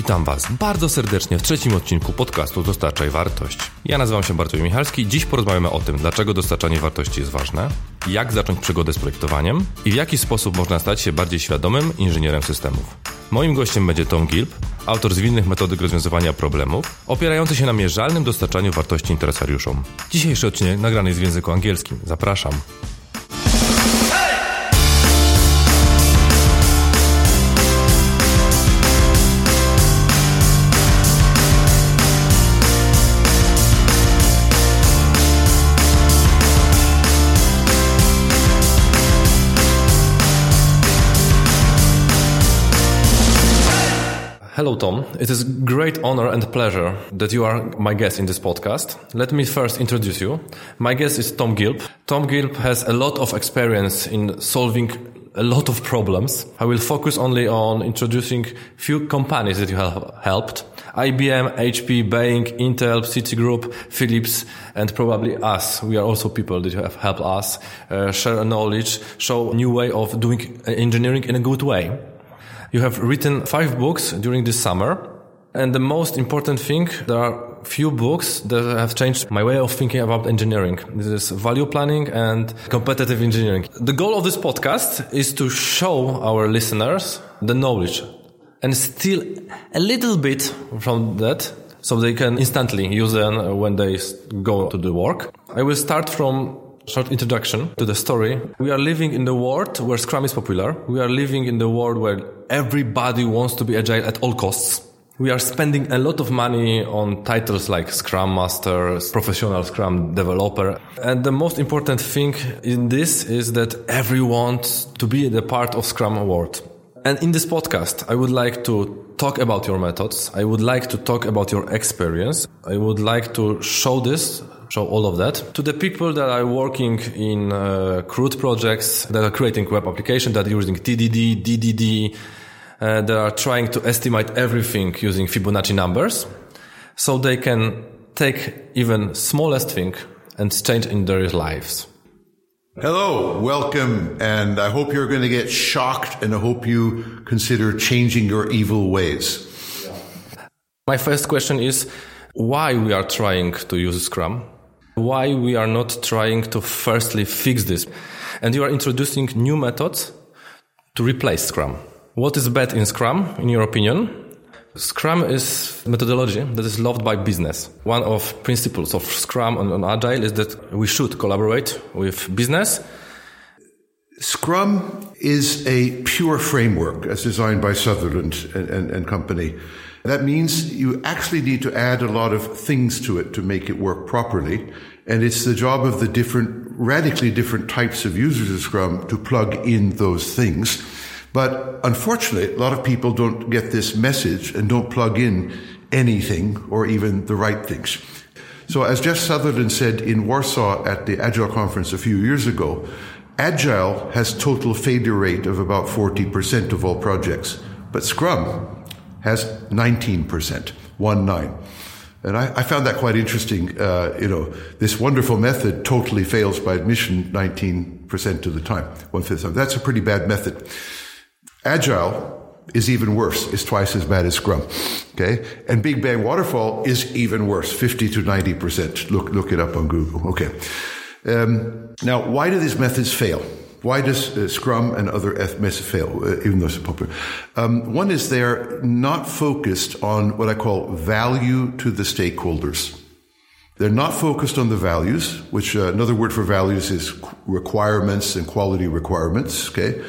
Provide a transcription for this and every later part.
Witam Was bardzo serdecznie w trzecim odcinku podcastu Dostarczaj Wartość. Ja nazywam się Bartłomiej Michalski. Dziś porozmawiamy o tym, dlaczego dostarczanie wartości jest ważne, jak zacząć przygodę z projektowaniem i w jaki sposób można stać się bardziej świadomym inżynierem systemów. Moim gościem będzie Tom Gilb, autor zwinnych metodyk rozwiązywania problemów, opierający się na mierzalnym dostarczaniu wartości interesariuszom. Dzisiejszy odcinek nagrany jest w języku angielskim. Zapraszam. Hello, Tom. It is great honor and pleasure that you are my guest in this podcast. Let me first introduce you. My guest is Tom Gilb. Tom Gilb has a lot of experience in solving a lot of problems. I will focus only on introducing few companies that you have helped. IBM, HP, Boeing, Intel, Citigroup, Philips, and probably us. We are also people that have helped us uh, share knowledge, show new way of doing engineering in a good way. You have written five books during this summer. And the most important thing, there are few books that have changed my way of thinking about engineering. This is value planning and competitive engineering. The goal of this podcast is to show our listeners the knowledge and steal a little bit from that so they can instantly use it when they go to the work. I will start from short introduction to the story. We are living in the world where Scrum is popular. We are living in the world where everybody wants to be agile at all costs. We are spending a lot of money on titles like Scrum Master, Professional Scrum Developer. And the most important thing in this is that everyone wants to be the part of Scrum world. And in this podcast, I would like to talk about your methods. I would like to talk about your experience. I would like to show this show all of that to the people that are working in uh, CRUD projects that are creating web applications that are using TDD, DDD, uh, that are trying to estimate everything using Fibonacci numbers so they can take even smallest thing and change in their lives. Hello, welcome, and I hope you're going to get shocked and I hope you consider changing your evil ways. My first question is why we are trying to use Scrum why we are not trying to firstly fix this. And you are introducing new methods to replace Scrum. What is bad in Scrum, in your opinion? Scrum is methodology that is loved by business. One of principles of Scrum and, Agile is that we should collaborate with business. Scrum is a pure framework as designed by Sutherland and, and, and company. That means you actually need to add a lot of things to it to make it work properly. And it's the job of the different, radically different types of users of Scrum to plug in those things. But unfortunately, a lot of people don't get this message and don't plug in anything or even the right things. So as Jeff Sutherland said in Warsaw at the Agile conference a few years ago, Agile has total failure rate of about 40% of all projects, but Scrum has 19%, one nine. And I, I found that quite interesting. Uh, you know, this wonderful method totally fails by admission 19% of the time, one fifth of That's a pretty bad method. Agile is even worse. It's twice as bad as Scrum. Okay. And Big Bang Waterfall is even worse, 50 to 90%. Look, look it up on Google. Okay. Um, now, why do these methods fail? Why does uh, Scrum and other methods fail, uh, even though it's popular? Um, one is they're not focused on what I call value to the stakeholders. They're not focused on the values, which uh, another word for values is requirements and quality requirements. Okay.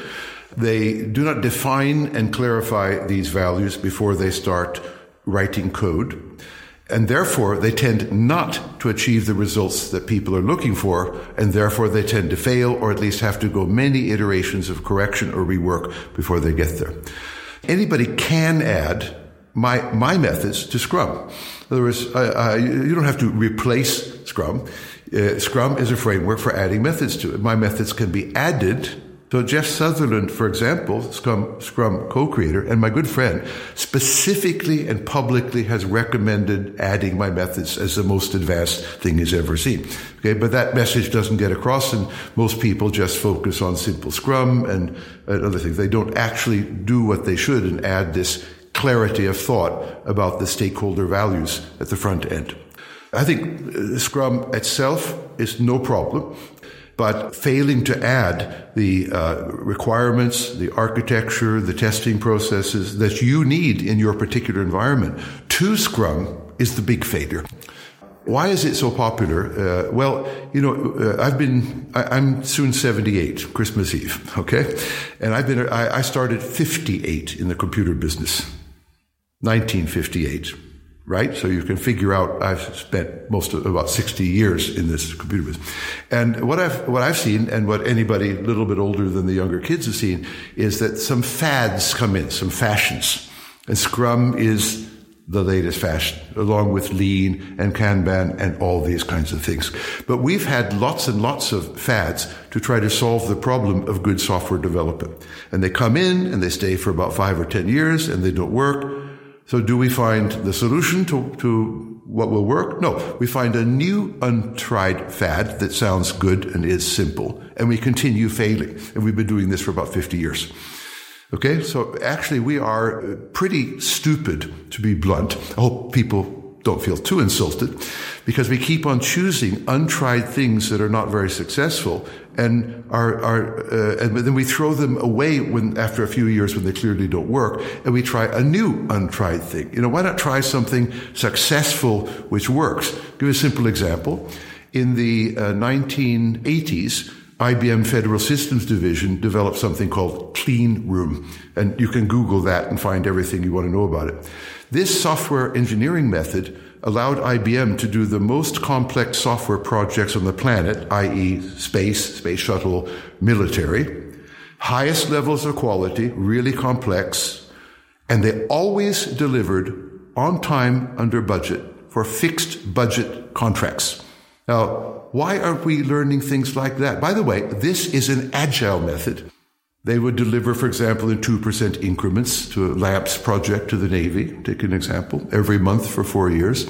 They do not define and clarify these values before they start writing code. And therefore, they tend not to achieve the results that people are looking for, and therefore they tend to fail or at least have to go many iterations of correction or rework before they get there. Anybody can add my, my methods to Scrum. In other words, you don't have to replace Scrum. Uh, Scrum is a framework for adding methods to it. My methods can be added so Jeff Sutherland, for example, Scrum, Scrum co-creator and my good friend, specifically and publicly has recommended adding my methods as the most advanced thing he's ever seen. Okay, but that message doesn't get across, and most people just focus on simple Scrum and, and other things. They don't actually do what they should and add this clarity of thought about the stakeholder values at the front end. I think uh, Scrum itself is no problem, but failing to add the uh, requirements, the architecture, the testing processes that you need in your particular environment to Scrum is the big failure. Why is it so popular? Uh, well, you know, uh, I've been, I, am soon 78, Christmas Eve, okay? And I've been, I, I started 58 in the computer business. 1958 right? So you can figure out I've spent most of about 60 years in this computer business. And what I've, what I've seen and what anybody a little bit older than the younger kids have seen is that some fads come in, some fashions. And Scrum is the latest fashion, along with Lean and Kanban and all these kinds of things. But we've had lots and lots of fads to try to solve the problem of good software development. And they come in and they stay for about five or ten years and they don't work so do we find the solution to, to what will work? No. We find a new untried fad that sounds good and is simple. And we continue failing. And we've been doing this for about 50 years. Okay. So actually we are uh, pretty stupid to be blunt. I hope people don't feel too insulted because we keep on choosing untried things that are not very successful and are, are uh, and then we throw them away when after a few years when they clearly don't work and we try a new untried thing you know why not try something successful which works give you a simple example in the uh, 1980s IBM Federal Systems Division developed something called Clean Room. And you can Google that and find everything you want to know about it. This software engineering method allowed IBM to do the most complex software projects on the planet, i.e. space, space shuttle, military, highest levels of quality, really complex, and they always delivered on time under budget for fixed budget contracts. Now, why aren't we learning things like that? By the way, this is an agile method. They would deliver, for example, in 2% increments to a LAMPS project to the Navy, take an example, every month for four years.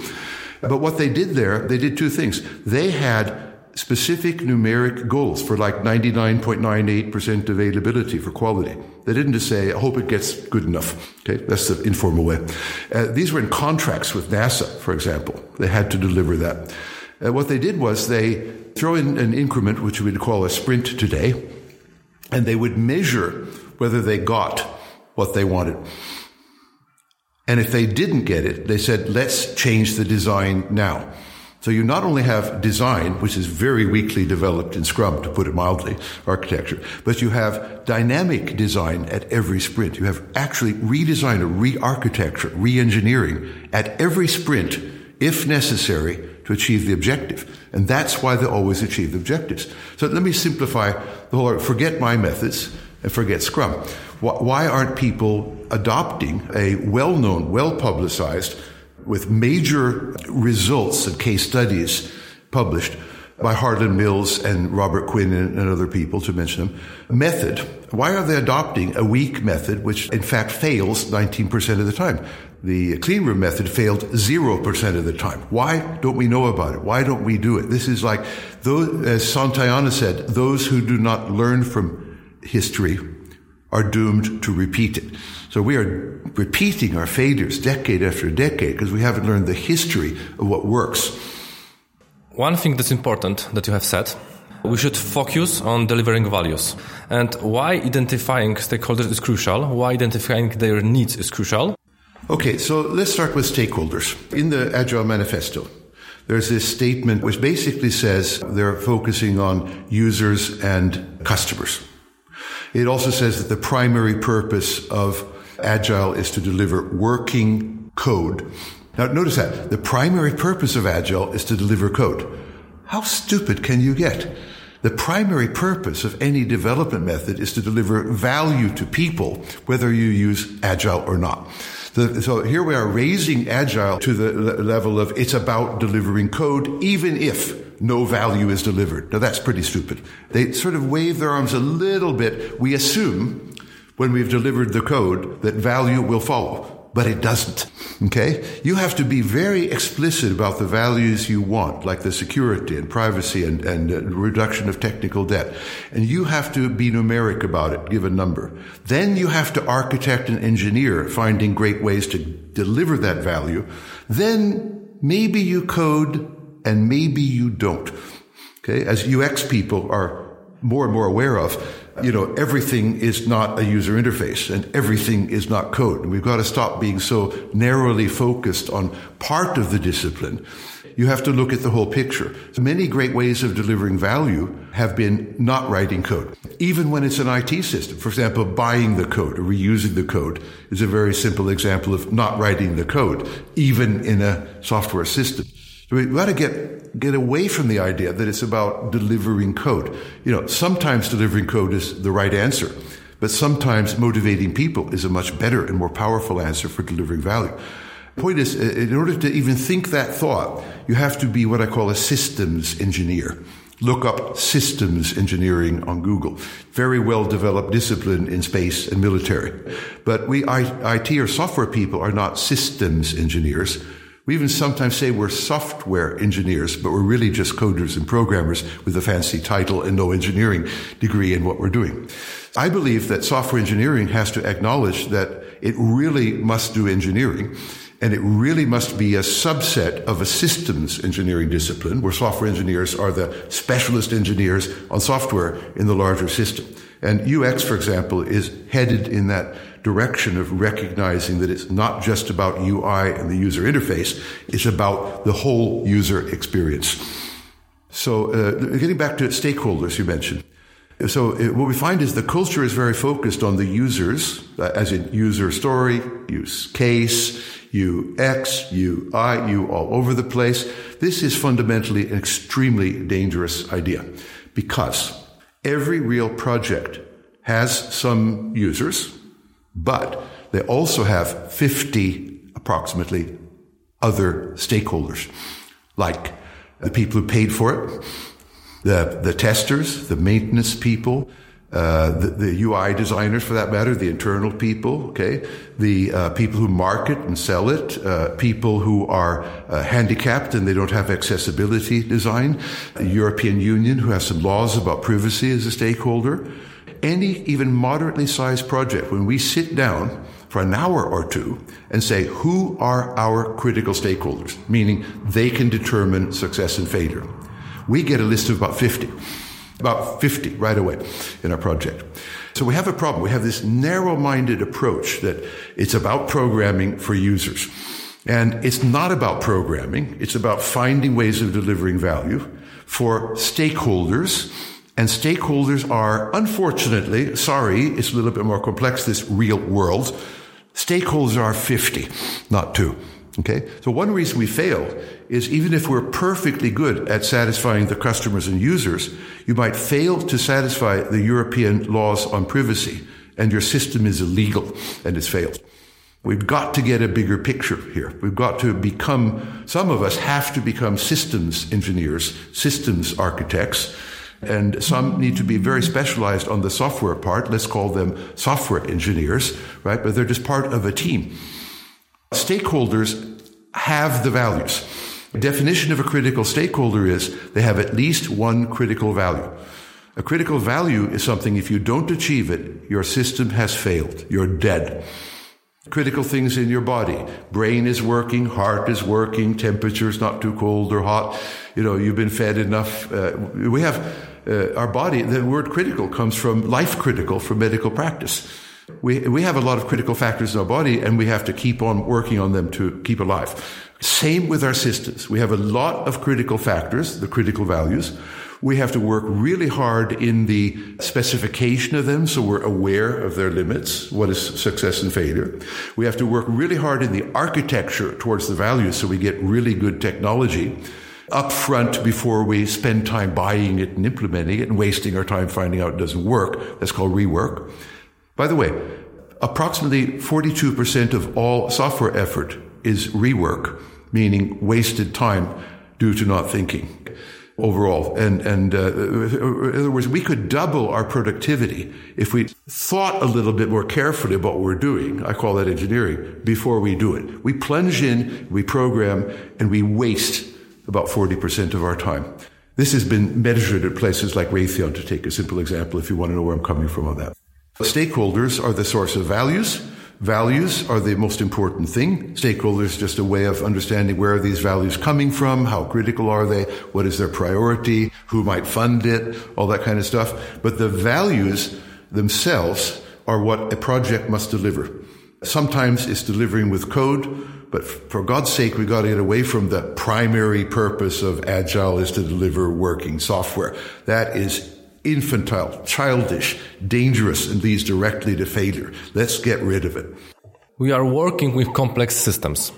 But what they did there, they did two things. They had specific numeric goals for like 99.98% availability for quality. They didn't just say, I hope it gets good enough. Okay. That's the informal way. Uh, these were in contracts with NASA, for example. They had to deliver that. Uh, what they did was they throw in an increment, which we'd call a sprint today and they would measure whether they got what they wanted. And if they didn't get it, they said, let's change the design now. So you not only have design, which is very weakly developed in Scrum, to put it mildly, architecture, but you have dynamic design at every sprint. You have actually redesign or re-architecture, re-engineering at every sprint, if necessary, to achieve the objective. And that's why they always achieve the objectives. So let me simplify the whole, forget my methods and forget Scrum. Why aren't people adopting a well-known, well-publicized, with major results and case studies published by Harlan Mills and Robert Quinnan and, other people, to mention them, method. Why are they adopting a weak method, which in fact fails 19% of the time? The clean room method failed 0% of the time. Why don't we know about it? Why don't we do it? This is like, those, as Santayana said, those who do not learn from history are doomed to repeat it. So we are repeating our failures decade after decade because we haven't learned the history of what works. One thing that's important that you have said we should focus on delivering values. And why identifying stakeholders is crucial, why identifying their needs is crucial. Okay, so let's start with stakeholders. In the Agile Manifesto, there's this statement which basically says they're focusing on users and customers. It also says that the primary purpose of Agile is to deliver working code now, notice that the primary purpose of Agile is to deliver code. How stupid can you get? The primary purpose of any development method is to deliver value to people, whether you use Agile or not. The, so here we are raising Agile to the level of it's about delivering code, even if no value is delivered. Now that's pretty stupid. They sort of wave their arms a little bit. We assume when we've delivered the code that value will follow. But it doesn't. Okay? You have to be very explicit about the values you want, like the security and privacy and, and uh, reduction of technical debt. And you have to be numeric about it, give a number. Then you have to architect and engineer, finding great ways to deliver that value. Then maybe you code and maybe you don't. Okay? As UX people are more and more aware of, you know, everything is not a user interface and everything is not code. We've got to stop being so narrowly focused on part of the discipline. You have to look at the whole picture. Many great ways of delivering value have been not writing code, even when it's an IT system. For example, buying the code or reusing the code is a very simple example of not writing the code, even in a software system. So we've got to get, get away from the idea that it's about delivering code. You know, sometimes delivering code is the right answer, but sometimes motivating people is a much better and more powerful answer for delivering value. Point is, in order to even think that thought, you have to be what I call a systems engineer. Look up systems engineering on Google. Very well developed discipline in space and military. But we IT or software people are not systems engineers. We even sometimes say we're software engineers, but we're really just coders and programmers with a fancy title and no engineering degree in what we're doing. I believe that software engineering has to acknowledge that it really must do engineering and it really must be a subset of a systems engineering discipline where software engineers are the specialist engineers on software in the larger system. And UX, for example, is headed in that direction of recognizing that it's not just about UI and the user interface, it's about the whole user experience. So, uh, getting back to stakeholders you mentioned. So, uh, what we find is the culture is very focused on the users, uh, as in user story, use case, UX, UI, U all over the place. This is fundamentally an extremely dangerous idea because every real project has some users, but they also have 50 approximately other stakeholders, like the people who paid for it, the, the testers, the maintenance people, uh, the, the, UI designers, for that matter, the internal people, okay, the uh, people who market and sell it, uh, people who are uh, handicapped and they don't have accessibility design, the European Union, who has some laws about privacy as a stakeholder, any even moderately sized project, when we sit down for an hour or two and say, who are our critical stakeholders? Meaning they can determine success and failure. We get a list of about 50, about 50 right away in our project. So we have a problem. We have this narrow minded approach that it's about programming for users. And it's not about programming. It's about finding ways of delivering value for stakeholders and stakeholders are, unfortunately, sorry, it's a little bit more complex, this real world. Stakeholders are 50, not two. Okay? So one reason we fail is even if we're perfectly good at satisfying the customers and users, you might fail to satisfy the European laws on privacy and your system is illegal and it's failed. We've got to get a bigger picture here. We've got to become, some of us have to become systems engineers, systems architects, and some need to be very specialized on the software part. Let's call them software engineers, right? But they're just part of a team. Stakeholders have the values. The definition of a critical stakeholder is they have at least one critical value. A critical value is something if you don't achieve it, your system has failed. You're dead. Critical things in your body. Brain is working, heart is working, temperature is not too cold or hot. You know, you've been fed enough. Uh, we have uh, our body, the word critical comes from life critical for medical practice. We, we have a lot of critical factors in our body and we have to keep on working on them to keep alive. Same with our systems. We have a lot of critical factors, the critical values. We have to work really hard in the specification of them so we're aware of their limits. What is success and failure? We have to work really hard in the architecture towards the values so we get really good technology up front before we spend time buying it and implementing it and wasting our time finding out it doesn't work. That's called rework. By the way, approximately 42% of all software effort is rework, meaning wasted time due to not thinking. overall. And, and uh, in other words, we could double our productivity if we thought a little bit more carefully about what we're doing. I call that engineering before we do it. We plunge in, we program, and we waste about 40% of our time. This has been measured at places like Raytheon, to take a simple example, if you want to know where I'm coming from on that. Stakeholders are the source of values. Values are the most important thing. Stakeholders just a way of understanding where are these values coming from, how critical are they, what is their priority, who might fund it, all that kind of stuff. But the values themselves are what a project must deliver. Sometimes it's delivering with code, but for God's sake, we got to get away from the primary purpose of Agile is to deliver working software. That is infantile, childish, dangerous, and leads directly to failure. Let's get rid of it. We are working with complex systems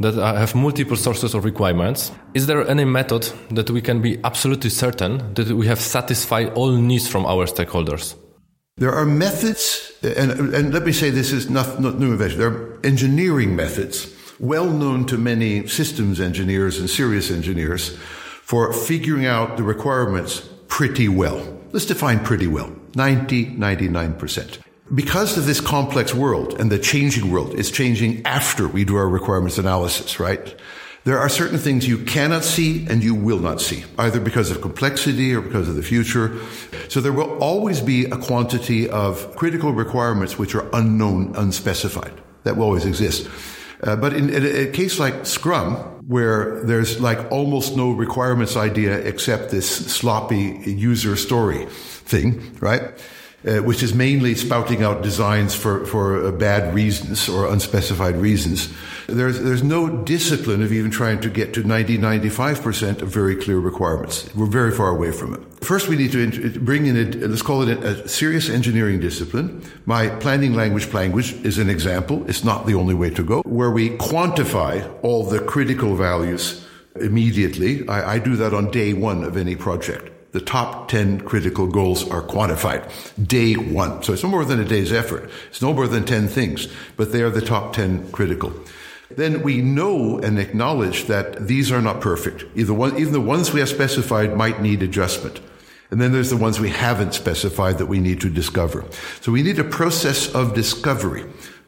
that uh, have multiple sources of requirements. Is there any method that we can be absolutely certain that we have satisfied all needs from our stakeholders? There are methods, and, and let me say this is not, not new invention. There are engineering methods well known to many systems engineers and serious engineers for figuring out the requirements pretty well. Let's define pretty well 90, 99%. Because of this complex world and the changing world is changing after we do our requirements analysis, right? There are certain things you cannot see and you will not see, either because of complexity or because of the future. So there will always be a quantity of critical requirements which are unknown, unspecified. That will always exist. Uh, but in, in, a case like Scrum, where there's like almost no requirements idea except this sloppy user story thing, right? Uh, which is mainly spouting out designs for, for uh, bad reasons or unspecified reasons. There's, there's no discipline of even trying to get to 90, 95% of very clear requirements. We're very far away from it. First, we need to bring in a, let's call it a, a serious engineering discipline. My planning language language is an example. It's not the only way to go, where we quantify all the critical values immediately. I, I do that on day one of any project the top 10 critical goals are quantified. Day one. So it's no more than a day's effort. It's no more than 10 things, but they are the top 10 critical. Then we know and acknowledge that these are not perfect. Either one, even the ones we have specified might need adjustment. And then there's the ones we haven't specified that we need to discover. So we need a process of discovery.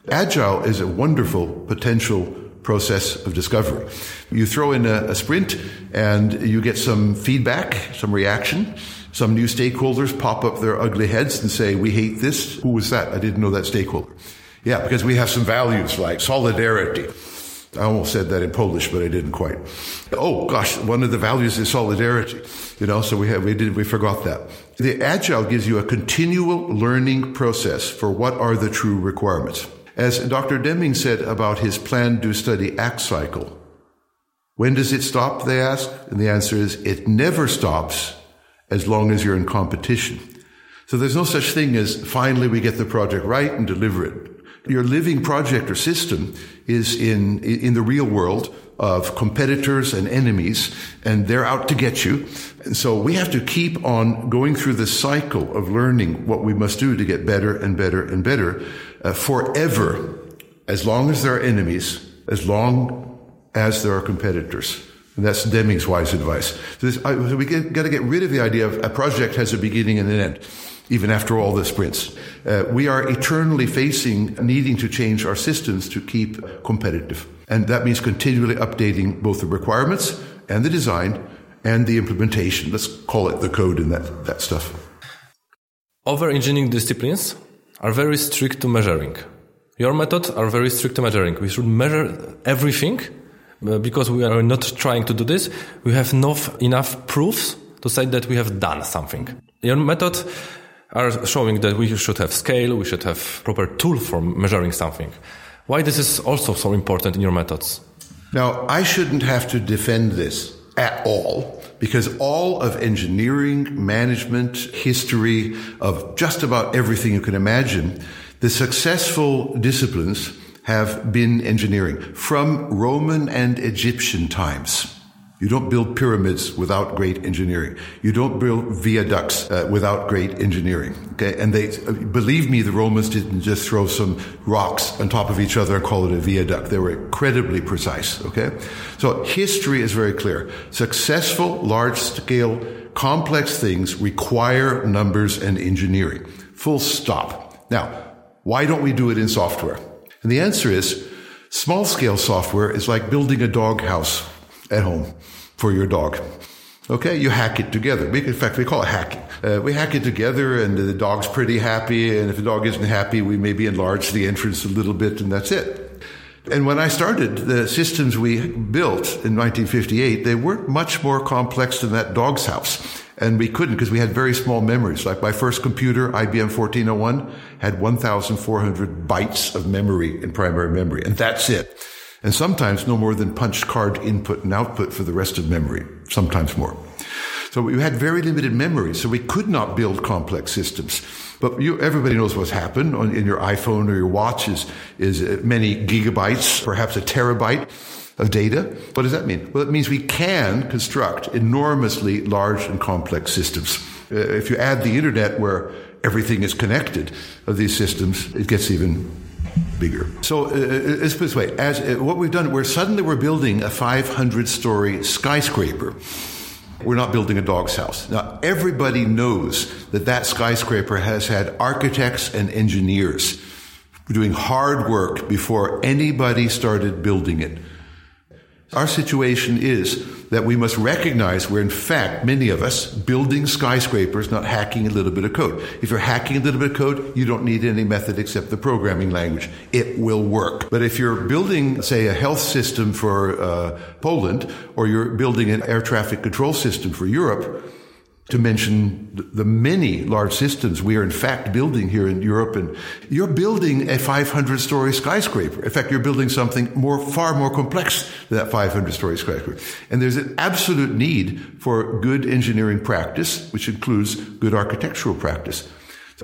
Agile is a wonderful potential process of discovery. You throw in a, a, sprint and you get some feedback, some reaction. Some new stakeholders pop up their ugly heads and say, we hate this. Who was that? I didn't know that stakeholder. Yeah, because we have some values like solidarity. I almost said that in Polish, but I didn't quite. Oh gosh, one of the values is solidarity. You know, so we have, we did, we forgot that. The agile gives you a continual learning process for what are the true requirements. As Dr. Deming said about his plan do study act cycle, when does it stop, they ask? And the answer is it never stops as long as you're in competition. So there's no such thing as finally we get the project right and deliver it. Your living project or system is in, in the real world of competitors and enemies, and they're out to get you. And so we have to keep on going through the cycle of learning what we must do to get better and better and better uh, forever, as long as there are enemies, as long as there are competitors. And that's Deming's wise advice. So, this, I, so we got to get rid of the idea of a project has a beginning and an end, even after all the sprints. Uh, we are eternally facing needing to change our systems to keep competitive. And that means continually updating both the requirements and the design and the implementation. Let's call it the code and that, that stuff. Other engineering disciplines are very strict to measuring. Your methods are very strict to measuring. We should measure everything uh, because we are not trying to do this. We have enough, enough proofs to say that we have done something. Your methods are showing that we should have scale, we should have proper tool for measuring something. Why this is also so important in your methods? Now, I shouldn't have to defend this at all because all of engineering, management, history of just about everything you can imagine, the successful disciplines have been engineering from Roman and Egyptian times. You don't build pyramids without great engineering. You don't build viaducts uh, without great engineering. Okay, and they believe me, the Romans didn't just throw some rocks on top of each other and call it a viaduct. They were incredibly precise. Okay, so history is very clear. Successful, large-scale, complex things require numbers and engineering. Full stop. Now, why don't we do it in software? And the answer is small scale software is like building a doghouse at home for your dog. Okay, you hack it together. We, in fact, we call it hacking. Uh, we hack it together, and the dog's pretty happy. And if the dog isn't happy, we maybe enlarge the entrance a little bit, and that's it. And when I started, the systems we built in 1958, they weren't much more complex than that dog's house. And we couldn't because we had very small memories. Like my first computer, IBM 1401, had 1,400 bytes of memory in primary memory. And that's it and sometimes no more than punch card input and output for the rest of memory, sometimes more. So we had very limited memory, so we could not build complex systems. But you, everybody knows what's happened on, in your iPhone or your watch is, is many gigabytes, perhaps a terabyte of data. What does that mean? Well, it means we can construct enormously large and complex systems. Uh, if you add the internet where everything is connected of these systems, it gets even bigger. So uh, uh, let's put this way: as uh, what we've done, we're suddenly we're building a 500 story skyscraper. We're not building a dog's house. Now, everybody knows that that skyscraper has had architects and engineers doing hard work before anybody started building it. Our situation is that we must recognize we're in fact, many of us, building skyscrapers, not hacking a little bit of code. If you're hacking a little bit of code, you don't need any method except the programming language. It will work. But if you're building, say, a health system for uh, Poland, or you're building an air traffic control system for Europe, to mention the many large systems we are in fact building here in Europe. And you're building a 500 story skyscraper. In fact, you're building something more, far more complex than that 500 story skyscraper. And there's an absolute need for good engineering practice, which includes good architectural practice.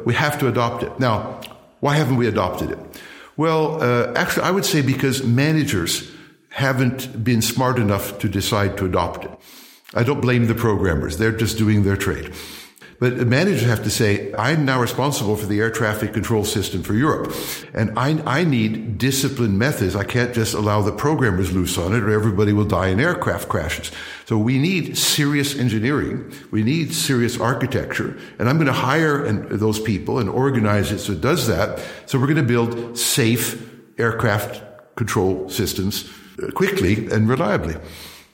We have to adopt it. Now, why haven't we adopted it? Well, uh, actually, I would say because managers haven't been smart enough to decide to adopt it. I don't blame the programmers. They're just doing their trade. But managers have to say, I'm now responsible for the air traffic control system for Europe. And I, I need disciplined methods. I can't just allow the programmers loose on it or everybody will die in aircraft crashes. So we need serious engineering. We need serious architecture. And I'm going to hire and, those people and organize it so it does that. So we're going to build safe aircraft control systems uh, quickly and reliably.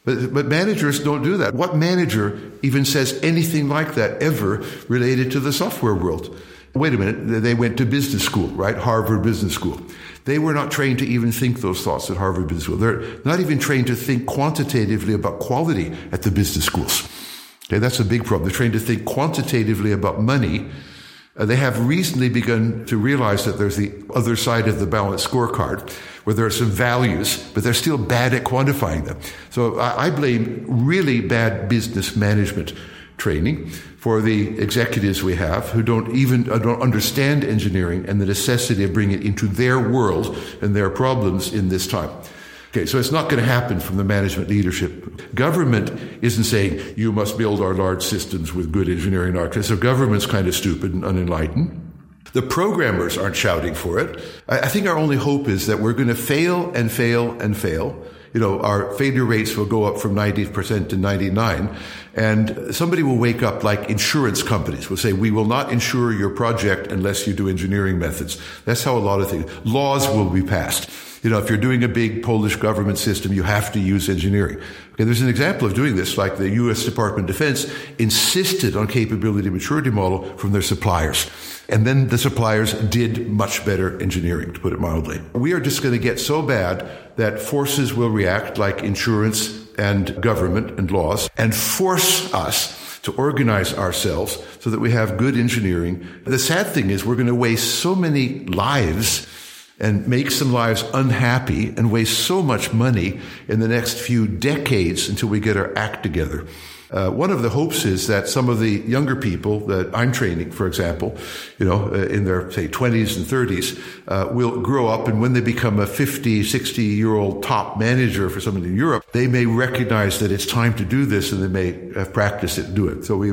But, but managers don't do that. What manager even says anything like that ever related to the software world? Wait a minute. They went to business school, right? Harvard Business School. They were not trained to even think those thoughts at Harvard Business School. They're not even trained to think quantitatively about quality at the business schools. Okay, that's a big problem. They're trained to think quantitatively about money uh, they have recently begun to realize that there's the other side of the balance scorecard where there are some values, but they're still bad at quantifying them. So I, I blame really bad business management training for the executives we have who don't even uh, don't understand engineering and the necessity of bringing it into their world and their problems in this time. Okay, so it's not going to happen from the management leadership. Government isn't saying you must build our large systems with good engineering architects. So government's kind of stupid and unenlightened. The programmers aren't shouting for it. I think our only hope is that we're going to fail and fail and fail. You know, our failure rates will go up from 90% to 99. And somebody will wake up like insurance companies will say, we will not insure your project unless you do engineering methods. That's how a lot of things, laws will be passed you know, if you're doing a big Polish government system, you have to use engineering. Okay, there's an example of doing this, like the U.S. Department of Defense insisted on capability maturity model from their suppliers. And then the suppliers did much better engineering, to put it mildly. We are just going to get so bad that forces will react like insurance and government and laws and force us to organize ourselves so that we have good engineering. The sad thing is we're going to waste so many lives and make some lives unhappy and waste so much money in the next few decades until we get our act together. Uh, one of the hopes is that some of the younger people that I'm training, for example, you know, uh, in their, say, 20s and 30s, uh, will grow up and when they become a 50, 60 year old top manager for someone in Europe, they may recognize that it's time to do this and they may have practiced it and do it. So we,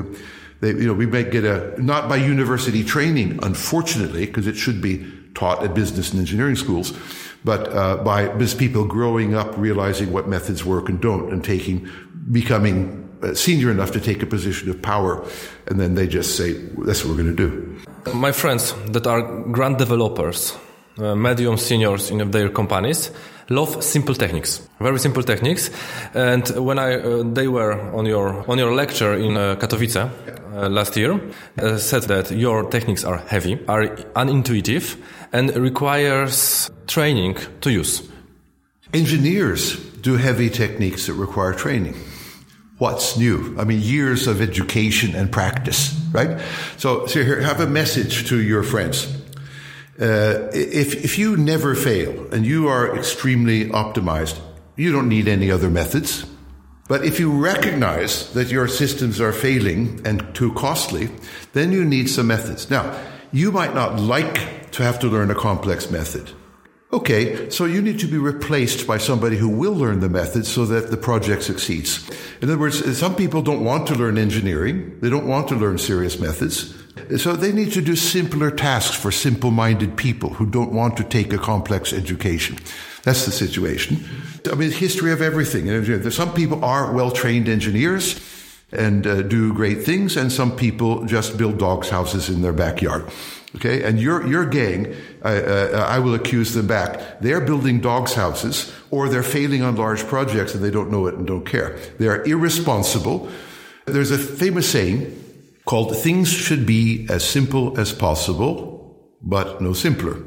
they, you know, we may get a, not by university training, unfortunately, because it should be taught at business and engineering schools, but uh, by people growing up, realizing what methods work and don't, and taking, becoming senior enough to take a position of power, and then they just say, "That's what we're going to do." My friends that are grand developers, uh, medium seniors in their companies, love simple techniques, very simple techniques. And when I uh, they were on your on your lecture in uh, Katowice uh, last year, uh, said that your techniques are heavy, are unintuitive, and requires training to use. Engineers do heavy techniques that require training. What's new? I mean, years of education and practice, right? So, so here, have a message to your friends. Uh, if, if you never fail and you are extremely optimized, you don't need any other methods. But if you recognize that your systems are failing and too costly, then you need some methods. Now, you might not like to have to learn a complex method. Okay, so you need to be replaced by somebody who will learn the method so that the project succeeds. In other words, some people don't want to learn engineering. They don't want to learn serious methods. So they need to do simpler tasks for simple-minded people who don't want to take a complex education. That's the situation. I mean, history of everything. Some people are well-trained engineers and uh, do great things, and some people just build dogs' houses in their backyard. Okay, and your your gang, uh, uh, I will accuse them back. They're building dogs' houses, or they're failing on large projects and they don't know it and don't care. They are irresponsible. There's a famous saying called "Things should be as simple as possible, but no simpler."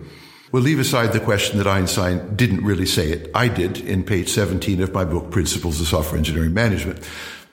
We'll leave aside the question that Einstein didn't really say it. I did in page 17 of my book, Principles of Software Engineering Management.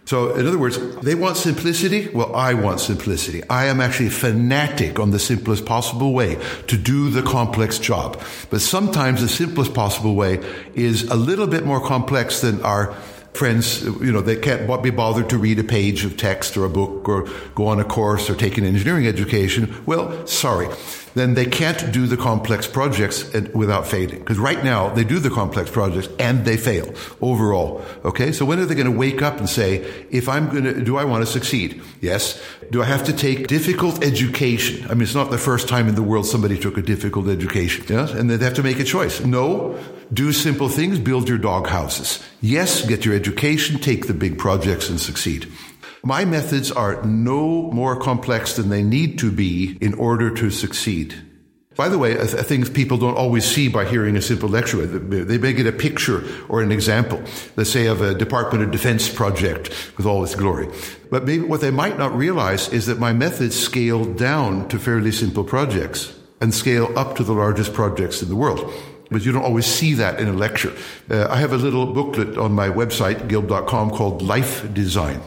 So, in other words, they want simplicity. Well, I want simplicity. I am actually fanatic on the simplest possible way to do the complex job. But sometimes the simplest possible way is a little bit more complex than our friends, you know, they can't be bothered to read a page of text or a book or go on a course or take an engineering education. Well, sorry then they can't do the complex projects without failing. Because right now they do the complex projects and they fail overall. Okay. So when are they going to wake up and say, if I'm going to, do I want to succeed? Yes. Do I have to take difficult education? I mean, it's not the first time in the world somebody took a difficult education. Yes. And they have to make a choice. No. Do simple things. Build your dog houses. Yes. Get your education. Take the big projects and succeed. My methods are no more complex than they need to be in order to succeed. By the way, things people don't always see by hearing a simple lecture. They may get a picture or an example, let's say of a Department of Defense project with all its glory. But maybe what they might not realize is that my methods scale down to fairly simple projects and scale up to the largest projects in the world. But you don't always see that in a lecture. Uh, I have a little booklet on my website, gilb.com, called Life Design.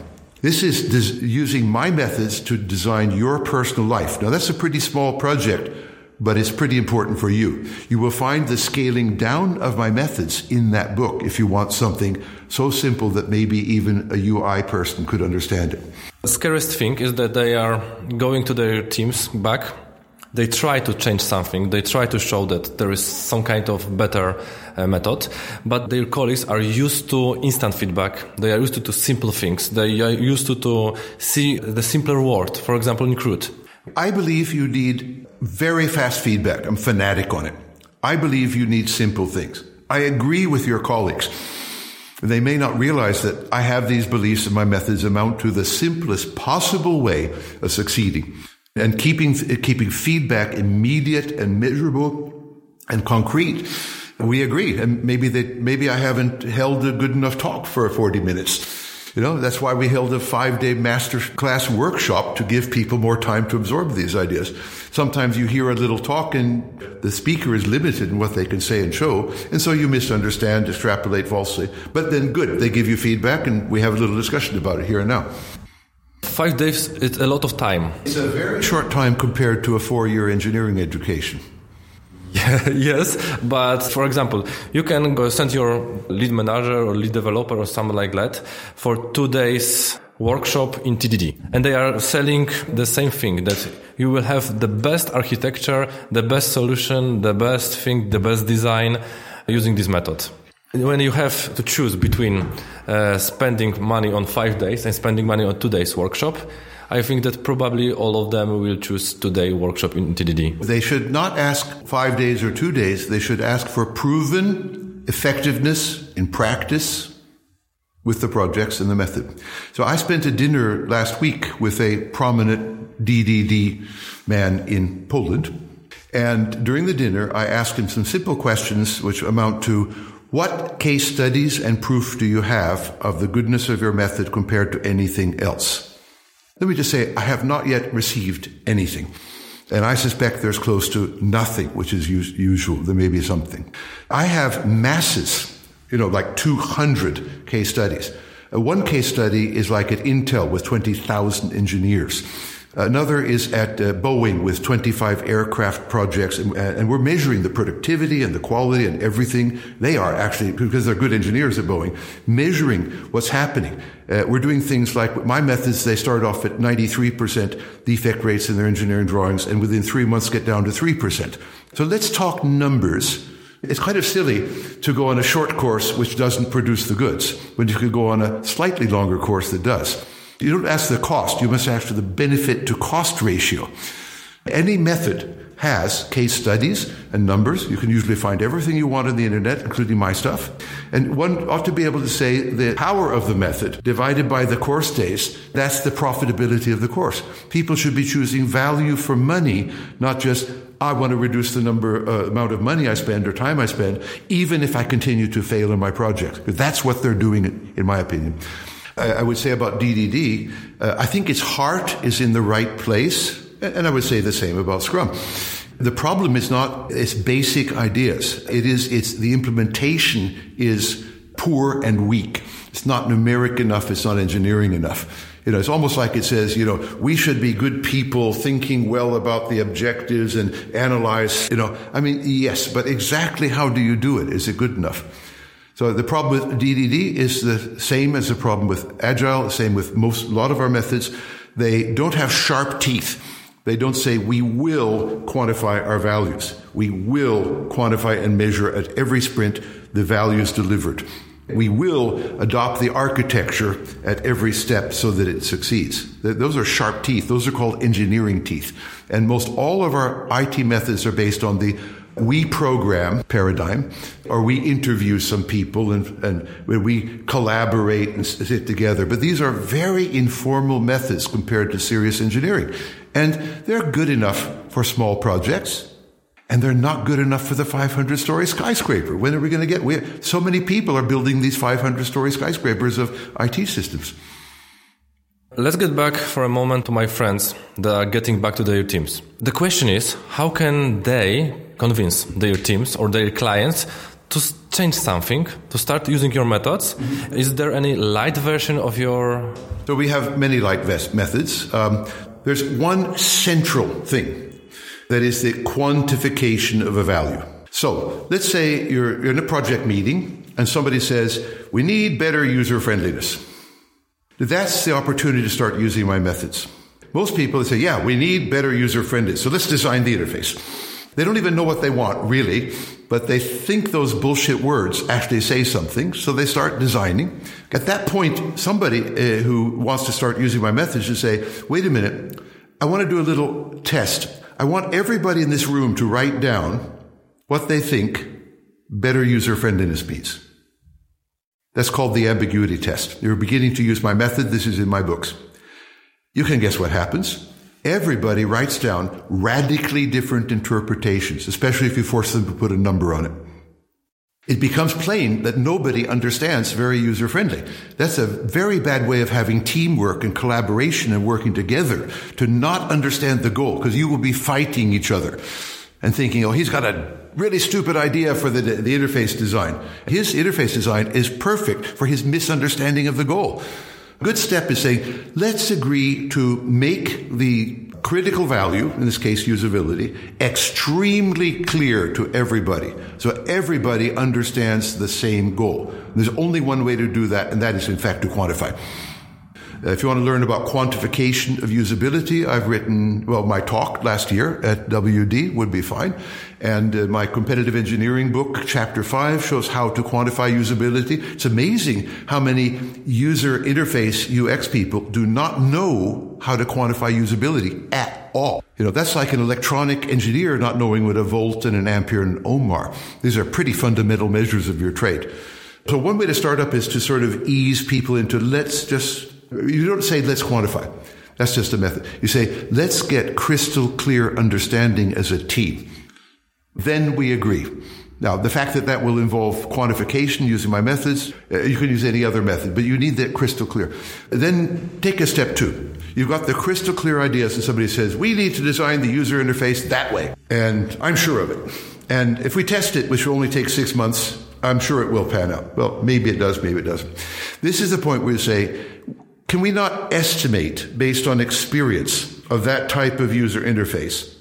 This is des- using my methods to design your personal life. Now, that's a pretty small project, but it's pretty important for you. You will find the scaling down of my methods in that book if you want something so simple that maybe even a UI person could understand it. The scariest thing is that they are going to their teams back they try to change something. They try to show that there is some kind of better uh, method, but their colleagues are used to instant feedback. They are used to, to simple things. They are used to, to see the simpler word, for example, in CRUD. I believe you need very fast feedback. I'm fanatic on it. I believe you need simple things. I agree with your colleagues. They may not realize that I have these beliefs and my methods amount to the simplest possible way of succeeding and keeping, keeping feedback immediate and measurable and concrete. We agree. And maybe that, maybe I haven't held a good enough talk for 40 minutes. You know, that's why we held a five day master class workshop to give people more time to absorb these ideas. Sometimes you hear a little talk and the speaker is limited in what they can say and show. And so you misunderstand, extrapolate falsely. But then good, they give you feedback and we have a little discussion about it here and now. Five days is a lot of time. It's a very short time compared to a four year engineering education. yes, but for example, you can go send your lead manager or lead developer or something like that for two days workshop in TDD. And they are selling the same thing that you will have the best architecture, the best solution, the best thing, the best design using this method. When you have to choose between uh, spending money on five days and spending money on two days workshop, I think that probably all of them will choose today workshop in TDD. They should not ask five days or two days. They should ask for proven effectiveness in practice with the projects and the method. So I spent a dinner last week with a prominent DDD man in Poland. And during the dinner, I asked him some simple questions which amount to what case studies and proof do you have of the goodness of your method compared to anything else? Let me just say, I have not yet received anything. And I suspect there's close to nothing, which is usual. There may be something. I have masses, you know, like 200 case studies. Uh, one case study is like at Intel with 20,000 engineers. Another is at uh, Boeing with 25 aircraft projects, and, and, we're measuring the productivity and the quality and everything. They are actually, because they're good engineers at Boeing, measuring what's happening. Uh, we're doing things like my methods, they start off at 93% defect rates in their engineering drawings, and within three months get down to 3%. So let's talk numbers. It's kind of silly to go on a short course which doesn't produce the goods when you could go on a slightly longer course that does. You don't ask the cost, you must ask for the benefit to cost ratio. Any method has case studies and numbers. You can usually find everything you want on the internet, including my stuff. And one ought to be able to say the power of the method divided by the course days, that's the profitability of the course. People should be choosing value for money, not just I want to reduce the number uh, amount of money I spend or time I spend, even if I continue to fail in my project. That's what they're doing, in my opinion. I would say about DDD, uh, I think its heart is in the right place. And I would say the same about Scrum. The problem is not its basic ideas. It is, it's the implementation is poor and weak. It's not numeric enough. It's not engineering enough. You know, it's almost like it says, you know, we should be good people thinking well about the objectives and analyze, you know, I mean, yes, but exactly how do you do it? Is it good enough? So the problem with DDD is the same as the problem with Agile, same with most, a lot of our methods. They don't have sharp teeth. They don't say, we will quantify our values. We will quantify and measure at every sprint the values delivered. We will adopt the architecture at every step so that it succeeds. Those are sharp teeth. Those are called engineering teeth. And most all of our IT methods are based on the we program paradigm, or we interview some people and, and we collaborate and sit together. But these are very informal methods compared to serious engineering. And they're good enough for small projects. And they're not good enough for the 500 story skyscraper. When are we going to get? We, so many people are building these 500 story skyscrapers of IT systems. Let's get back for a moment to my friends that are getting back to their teams. The question is, how can they convince their teams or their clients to change something, to start using your methods? Is there any light version of your? So we have many light methods. Um, there's one central thing that is the quantification of a value. So let's say you're, you're in a project meeting and somebody says, we need better user friendliness. That's the opportunity to start using my methods. Most people say, yeah, we need better user friendly. So let's design the interface. They don't even know what they want, really, but they think those bullshit words actually say something. So they start designing. At that point, somebody uh, who wants to start using my methods should say, wait a minute. I want to do a little test. I want everybody in this room to write down what they think better user friendliness means. That's called the ambiguity test. You're beginning to use my method. This is in my books. You can guess what happens. Everybody writes down radically different interpretations, especially if you force them to put a number on it. It becomes plain that nobody understands very user friendly. That's a very bad way of having teamwork and collaboration and working together to not understand the goal because you will be fighting each other and thinking, oh, he's got a really stupid idea for the, the interface design. His interface design is perfect for his misunderstanding of the goal. A good step is saying, let's agree to make the critical value, in this case usability, extremely clear to everybody. So everybody understands the same goal. There's only one way to do that, and that is in fact to quantify. Uh, if you want to learn about quantification of usability, I've written, well, my talk last year at WD would be fine. And uh, my competitive engineering book, chapter five, shows how to quantify usability. It's amazing how many user interface UX people do not know how to quantify usability at all. You know, that's like an electronic engineer not knowing what a volt and an ampere and an ohm are. These are pretty fundamental measures of your trade. So one way to start up is to sort of ease people into let's just you don't say, let's quantify. That's just a method. You say, let's get crystal clear understanding as a team. Then we agree. Now, the fact that that will involve quantification using my methods, uh, you can use any other method, but you need that crystal clear. Then take a step two. You've got the crystal clear ideas, and somebody says, we need to design the user interface that way. And I'm sure of it. And if we test it, which will only take six months, I'm sure it will pan out. Well, maybe it does, maybe it doesn't. This is the point where you say, can we not estimate based on experience of that type of user interface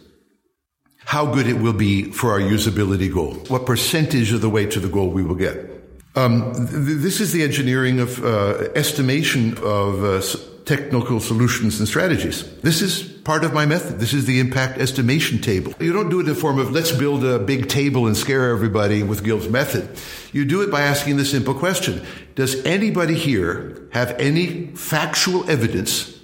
how good it will be for our usability goal? What percentage of the way to the goal we will get? Um, th- this is the engineering of uh, estimation of uh, technical solutions and strategies. This is part of my method. This is the impact estimation table. You don't do it in the form of let's build a big table and scare everybody with Gilb's method. You do it by asking the simple question. Does anybody here have any factual evidence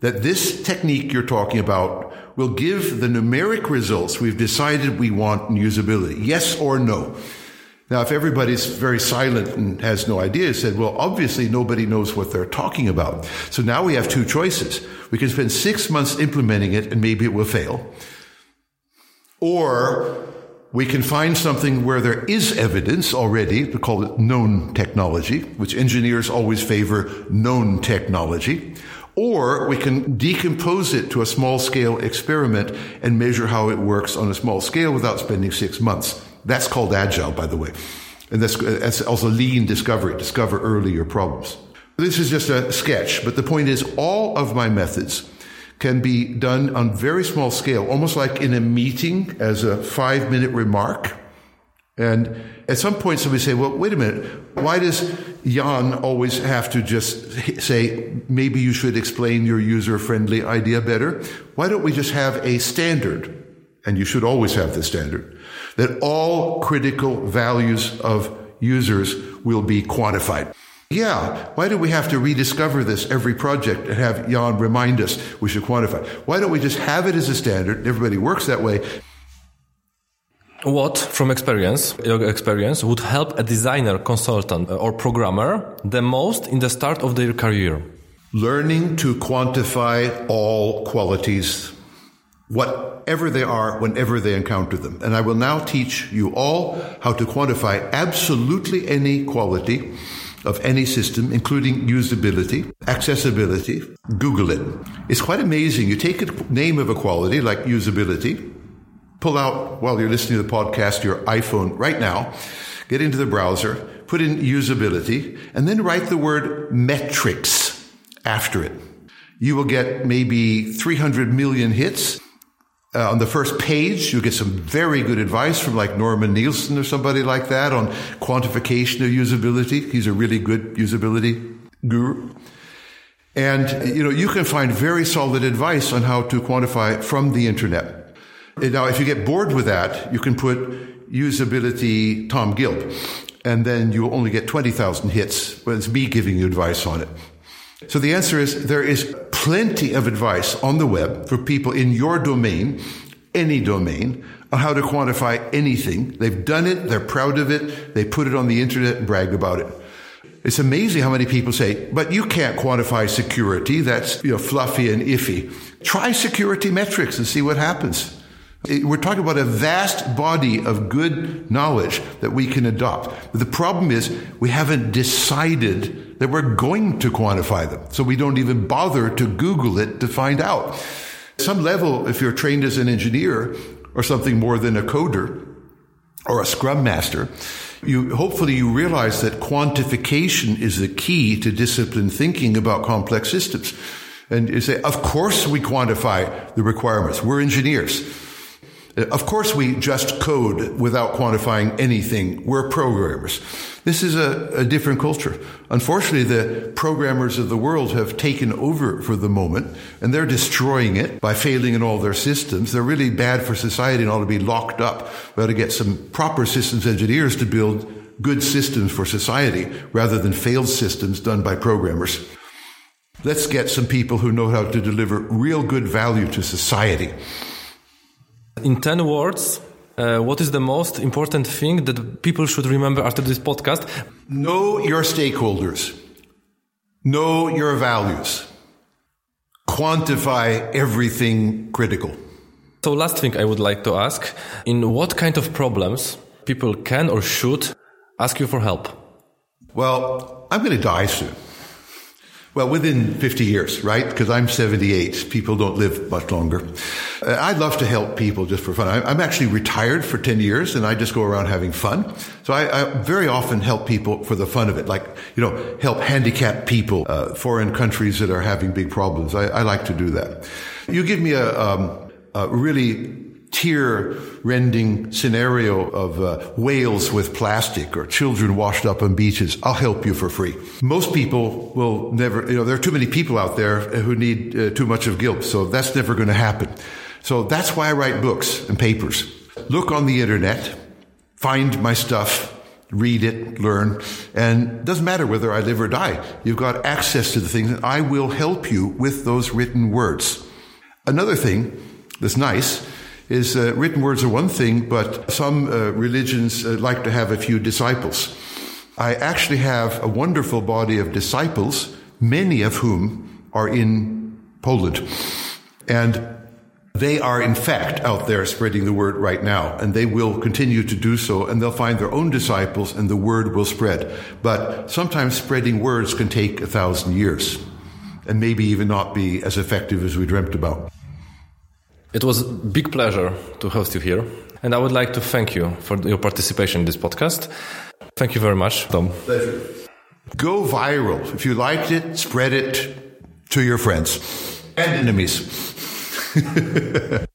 that this technique you're talking about will give the numeric results we've decided we want in usability? Yes or no? Now, if everybody's very silent and has no idea, said, well, obviously nobody knows what they're talking about. So now we have two choices. We can spend six months implementing it and maybe it will fail. Or we can find something where there is evidence already, we call it known technology, which engineers always favor known technology. Or we can decompose it to a small scale experiment and measure how it works on a small scale without spending six months. That's called agile, by the way. And that's, that's also lean discovery, discover earlier problems. This is just a sketch, but the point is all of my methods can be done on very small scale, almost like in a meeting as a five minute remark. And at some point somebody say, well, wait a minute. Why does Jan always have to just say, maybe you should explain your user friendly idea better? Why don't we just have a standard? And you should always have the standard that all critical values of users will be quantified. Yeah, why do we have to rediscover this every project and have Jan remind us we should quantify? Why don't we just have it as a standard? Everybody works that way. What, from experience, your experience, would help a designer, consultant, or programmer the most in the start of their career? Learning to quantify all qualities whatever they are, whenever they encounter them. And I will now teach you all how to quantify absolutely any quality of any system, including usability, accessibility. Google it. It's quite amazing. You take a name of a quality like usability, pull out while you're listening to the podcast your iPhone right now, get into the browser, put in usability, and then write the word metrics after it. You will get maybe 300 million hits uh, on the first page, you get some very good advice from like Norman Nielsen or somebody like that on quantification of usability. He's a really good usability guru. And, you know, you can find very solid advice on how to quantify from the internet. Now, if you get bored with that, you can put usability Tom Gilb, and then you'll only get 20,000 hits when it's me giving you advice on it. So the answer is there is plenty of advice on the web for people in your domain, any domain, on how to quantify anything. They've done it. They're proud of it. They put it on the internet and brag about it. It's amazing how many people say, but you can't quantify security. That's you know, fluffy and iffy. Try security metrics and see what happens. We're talking about a vast body of good knowledge that we can adopt. But the problem is we haven't decided that we're going to quantify them. So we don't even bother to Google it to find out. Some level, if you're trained as an engineer or something more than a coder or a scrum master, You hopefully you realize that quantification is the key to disciplined thinking about complex systems. And you say, of course we quantify the requirements. We're engineers. Of course we just code without quantifying anything. We're programmers. This is a, a, different culture. Unfortunately, the programmers of the world have taken over for the moment and they're destroying it by failing in all their systems. They're really bad for society and ought to be locked up. We ought to get some proper systems engineers to build good systems for society rather than failed systems done by programmers. Let's get some people who know how to deliver real good value to society. In 10 words, uh, what is the most important thing that people should remember after this podcast? Know your stakeholders. Know your values. Quantify everything critical. So, last thing I would like to ask in what kind of problems people can or should ask you for help? Well, I'm going to die soon. Well, within 50 years, right? Because I'm 78. People don't live much longer. Uh, I'd love to help people just for fun. I'm actually retired for 10 years and I just go around having fun. So I, I very often help people for the fun of it. Like, you know, help handicapped people, uh, foreign countries that are having big problems. I, I like to do that. You give me a, um, a really tear rending scenario of uh, whales with plastic or children washed up on beaches, I'll help you for free. Most people will never, you know, there are too many people out there who need uh, too much of guilt, so that's never going to happen. So that's why I write books and papers. Look on the internet, find my stuff, read it, learn, and doesn't matter whether I live or die. You've got access to the things, and I will help you with those written words. Another thing that's nice is uh, written words are one thing, but some uh, religions uh, like to have a few disciples. I actually have a wonderful body of disciples, many of whom are in Poland. And they are in fact out there spreading the word right now, and they will continue to do so, and they'll find their own disciples, and the word will spread. But sometimes spreading words can take a thousand years, and maybe even not be as effective as we dreamt about. It was a big pleasure to host you here. And I would like to thank you for your participation in this podcast. Thank you very much, Tom. Pleasure. Go viral. If you liked it, spread it to your friends and enemies.